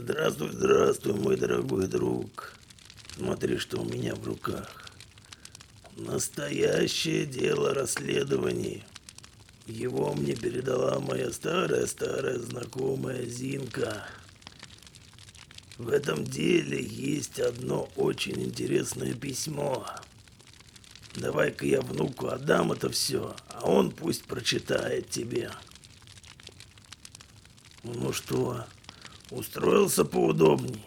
Здравствуй, здравствуй, мой дорогой друг. Смотри, что у меня в руках. Настоящее дело расследований. Его мне передала моя старая-старая знакомая Зинка. В этом деле есть одно очень интересное письмо. Давай-ка я внуку отдам это все, а он пусть прочитает тебе. Ну что, устроился поудобней?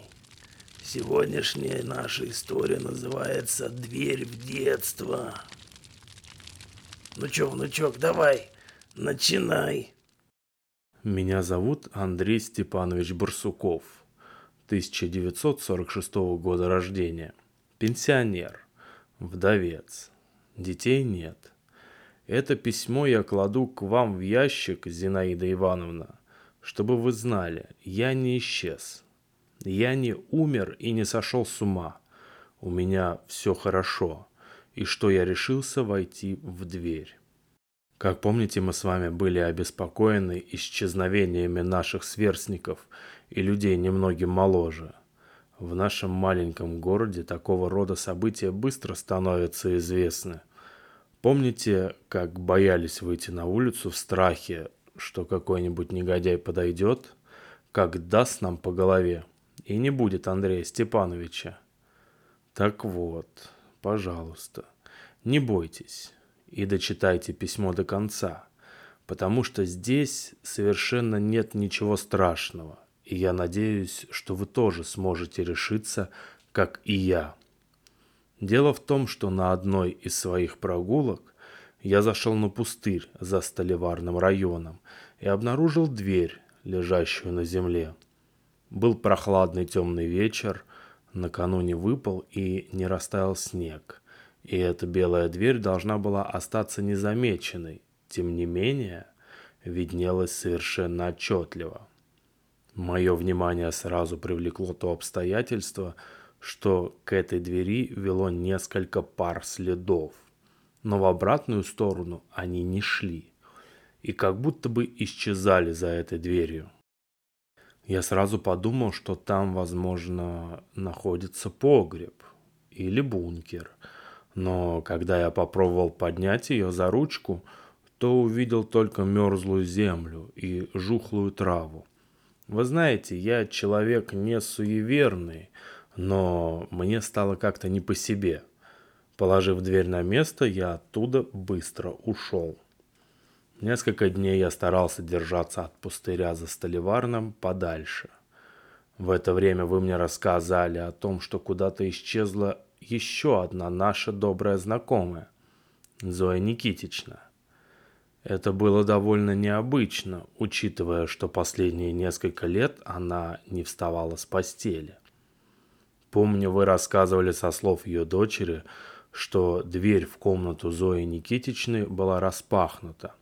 Сегодняшняя наша история называется «Дверь в детство». Ну чё, внучок, давай, начинай. Меня зовут Андрей Степанович Барсуков, 1946 года рождения. Пенсионер, вдовец. Детей нет. Это письмо я кладу к вам в ящик, Зинаида Ивановна, чтобы вы знали, я не исчез. Я не умер и не сошел с ума. У меня все хорошо. И что я решился войти в дверь. Как помните, мы с вами были обеспокоены исчезновениями наших сверстников и людей немногим моложе. В нашем маленьком городе такого рода события быстро становятся известны. Помните, как боялись выйти на улицу в страхе, что какой-нибудь негодяй подойдет, как даст нам по голове, и не будет Андрея Степановича? Так вот, пожалуйста, не бойтесь и дочитайте письмо до конца, потому что здесь совершенно нет ничего страшного – и я надеюсь, что вы тоже сможете решиться, как и я. Дело в том, что на одной из своих прогулок я зашел на пустырь за Столеварным районом и обнаружил дверь, лежащую на земле. Был прохладный темный вечер, накануне выпал и не растаял снег, и эта белая дверь должна была остаться незамеченной, тем не менее виднелась совершенно отчетливо. Мое внимание сразу привлекло то обстоятельство, что к этой двери вело несколько пар следов, но в обратную сторону они не шли и как будто бы исчезали за этой дверью. Я сразу подумал, что там, возможно, находится погреб или бункер, но когда я попробовал поднять ее за ручку, то увидел только мерзлую землю и жухлую траву. Вы знаете, я человек не суеверный, но мне стало как-то не по себе. Положив дверь на место, я оттуда быстро ушел. Несколько дней я старался держаться от пустыря за Столиварным подальше. В это время вы мне рассказали о том, что куда-то исчезла еще одна наша добрая знакомая, Зоя Никитична. Это было довольно необычно, учитывая, что последние несколько лет она не вставала с постели. Помню, вы рассказывали со слов ее дочери, что дверь в комнату Зои Никитичны была распахнута,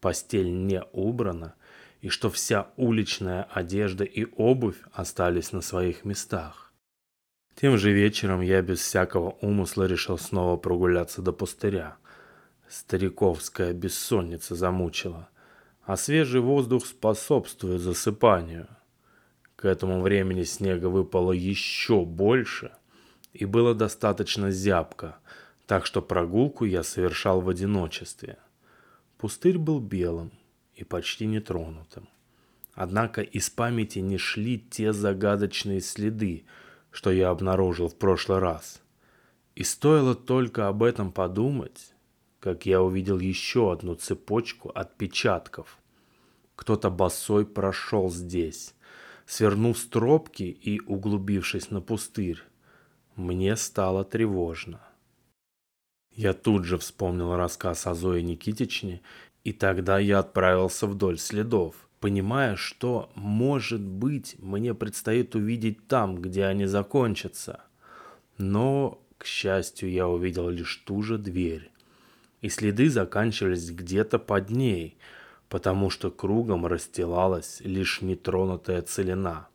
постель не убрана, и что вся уличная одежда и обувь остались на своих местах. Тем же вечером я без всякого умысла решил снова прогуляться до пустыря – Стариковская бессонница замучила, а свежий воздух способствует засыпанию. К этому времени снега выпало еще больше, и было достаточно зябко, так что прогулку я совершал в одиночестве. Пустырь был белым и почти нетронутым. Однако из памяти не шли те загадочные следы, что я обнаружил в прошлый раз. И стоило только об этом подумать, как я увидел еще одну цепочку отпечатков. Кто-то босой прошел здесь, свернув с и углубившись на пустырь. Мне стало тревожно. Я тут же вспомнил рассказ о Зое Никитичне, и тогда я отправился вдоль следов, понимая, что, может быть, мне предстоит увидеть там, где они закончатся. Но, к счастью, я увидел лишь ту же дверь, и следы заканчивались где-то под ней, потому что кругом расстилалась лишь нетронутая целина.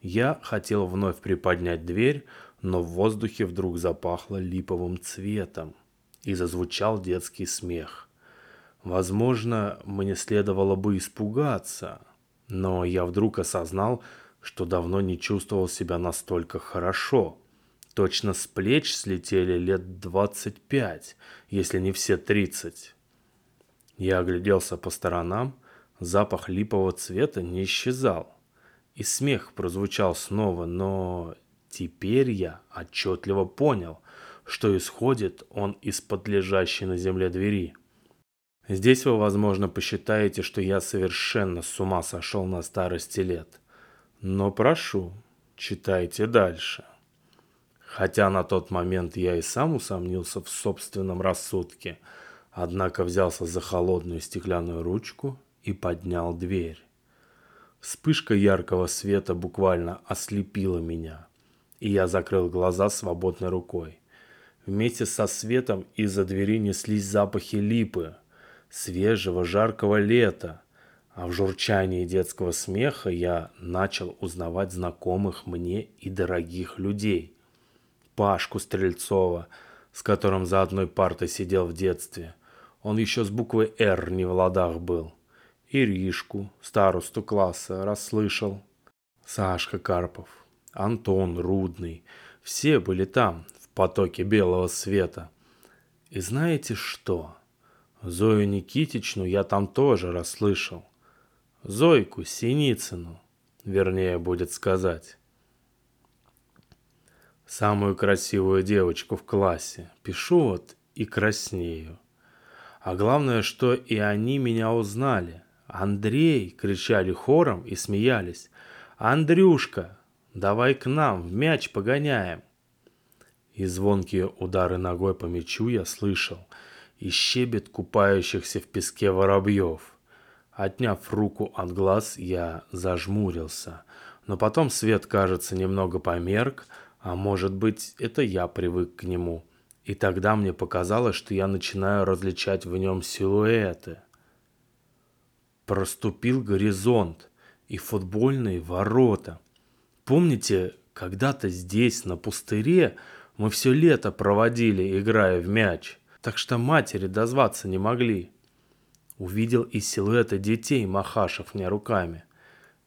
Я хотел вновь приподнять дверь, но в воздухе вдруг запахло липовым цветом и зазвучал детский смех. Возможно, мне следовало бы испугаться, но я вдруг осознал, что давно не чувствовал себя настолько хорошо. Точно с плеч слетели лет двадцать пять, если не все тридцать. Я огляделся по сторонам, запах липового цвета не исчезал. И смех прозвучал снова, но теперь я отчетливо понял, что исходит он из-под лежащей на земле двери. Здесь вы, возможно, посчитаете, что я совершенно с ума сошел на старости лет. Но прошу, читайте дальше. Хотя на тот момент я и сам усомнился в собственном рассудке, однако взялся за холодную стеклянную ручку и поднял дверь. Вспышка яркого света буквально ослепила меня, и я закрыл глаза свободной рукой. Вместе со светом из-за двери неслись запахи липы, свежего жаркого лета, а в журчании детского смеха я начал узнавать знакомых мне и дорогих людей. Пашку Стрельцова, с которым за одной партой сидел в детстве. Он еще с буквой «Р» не в ладах был. Иришку, старосту класса, расслышал. Сашка Карпов, Антон Рудный. Все были там, потоке белого света. И знаете что? Зою Никитичну я там тоже расслышал. Зойку Синицыну, вернее будет сказать. Самую красивую девочку в классе. Пишу вот и краснею. А главное, что и они меня узнали. «Андрей!» — кричали хором и смеялись. «Андрюшка, давай к нам, в мяч погоняем!» и звонкие удары ногой по мячу я слышал, и щебет купающихся в песке воробьев. Отняв руку от глаз, я зажмурился, но потом свет, кажется, немного померк, а может быть, это я привык к нему. И тогда мне показалось, что я начинаю различать в нем силуэты. Проступил горизонт и футбольные ворота. Помните, когда-то здесь, на пустыре, мы все лето проводили, играя в мяч, так что матери дозваться не могли. Увидел и силуэты детей, махашев мне руками.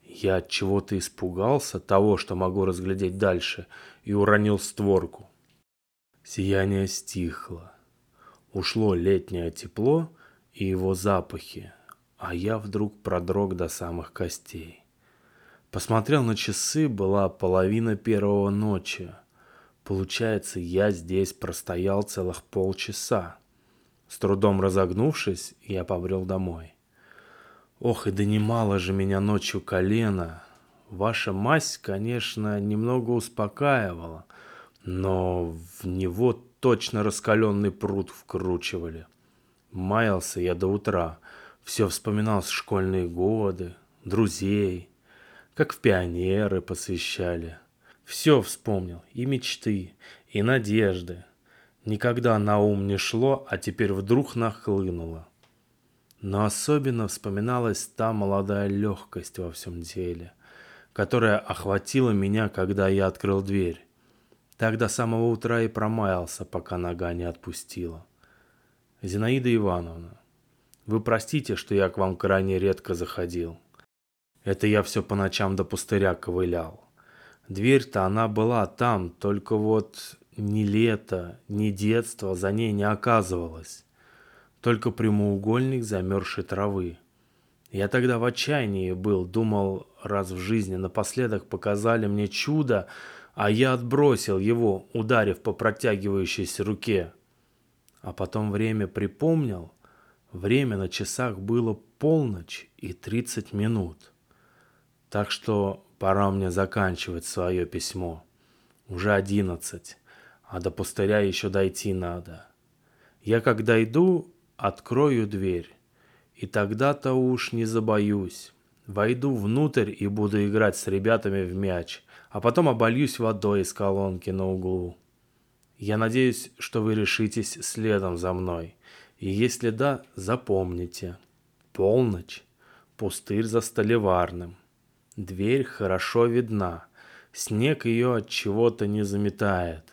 Я от чего-то испугался того, что могу разглядеть дальше, и уронил створку. Сияние стихло. Ушло летнее тепло и его запахи, а я вдруг продрог до самых костей. Посмотрел на часы, была половина первого ночи. Получается, я здесь простоял целых полчаса. С трудом разогнувшись, я побрел домой. Ох, и донимало же меня ночью колено. Ваша мазь, конечно, немного успокаивала, но в него точно раскаленный пруд вкручивали. Маялся я до утра, все вспоминал школьные годы, друзей, как в пионеры посвящали – все вспомнил, и мечты, и надежды. Никогда на ум не шло, а теперь вдруг нахлынуло. Но особенно вспоминалась та молодая легкость во всем деле, которая охватила меня, когда я открыл дверь. Так до самого утра и промаялся, пока нога не отпустила. Зинаида Ивановна, вы простите, что я к вам крайне редко заходил. Это я все по ночам до пустыря ковылял. Дверь-то она была там, только вот ни лето, ни детство за ней не оказывалось. Только прямоугольник замерзшей травы. Я тогда в отчаянии был, думал, раз в жизни напоследок показали мне чудо, а я отбросил его, ударив по протягивающейся руке. А потом время припомнил. Время на часах было полночь и тридцать минут. Так что Пора мне заканчивать свое письмо. Уже одиннадцать, а до пустыря еще дойти надо. Я как дойду, открою дверь, и тогда-то уж не забоюсь. Войду внутрь и буду играть с ребятами в мяч, а потом обольюсь водой из колонки на углу. Я надеюсь, что вы решитесь следом за мной. И если да, запомните. Полночь. Пустырь за столеварным. Дверь хорошо видна, снег ее от чего-то не заметает.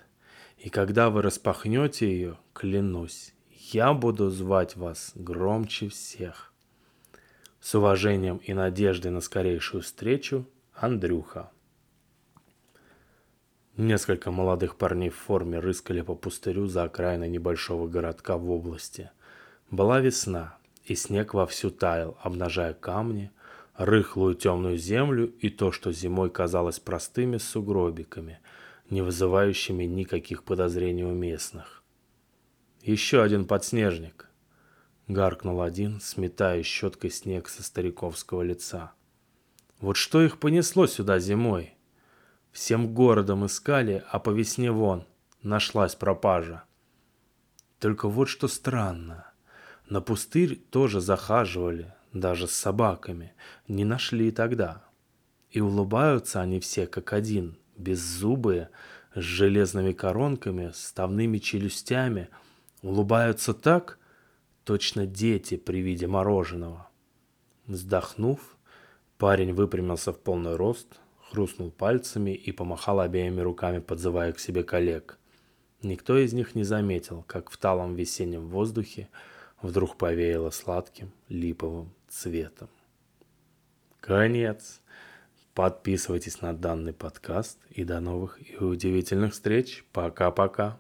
И когда вы распахнете ее, клянусь, я буду звать вас громче всех. С уважением и надеждой на скорейшую встречу, Андрюха. Несколько молодых парней в форме рыскали по пустырю за окраиной небольшого городка в области. Была весна, и снег вовсю таял, обнажая камни, рыхлую темную землю и то, что зимой казалось простыми сугробиками, не вызывающими никаких подозрений у местных. «Еще один подснежник!» — гаркнул один, сметая щеткой снег со стариковского лица. «Вот что их понесло сюда зимой?» Всем городом искали, а по весне вон, нашлась пропажа. Только вот что странно. На пустырь тоже захаживали, даже с собаками. Не нашли тогда. И улыбаются они все как один, беззубые, с железными коронками, ставными челюстями. Улыбаются так, точно дети при виде мороженого. Вздохнув, парень выпрямился в полный рост, хрустнул пальцами и помахал обеими руками, подзывая к себе коллег. Никто из них не заметил, как в талом весеннем воздухе вдруг повеяло сладким липовым цветом. Конец. Подписывайтесь на данный подкаст и до новых и удивительных встреч. Пока-пока.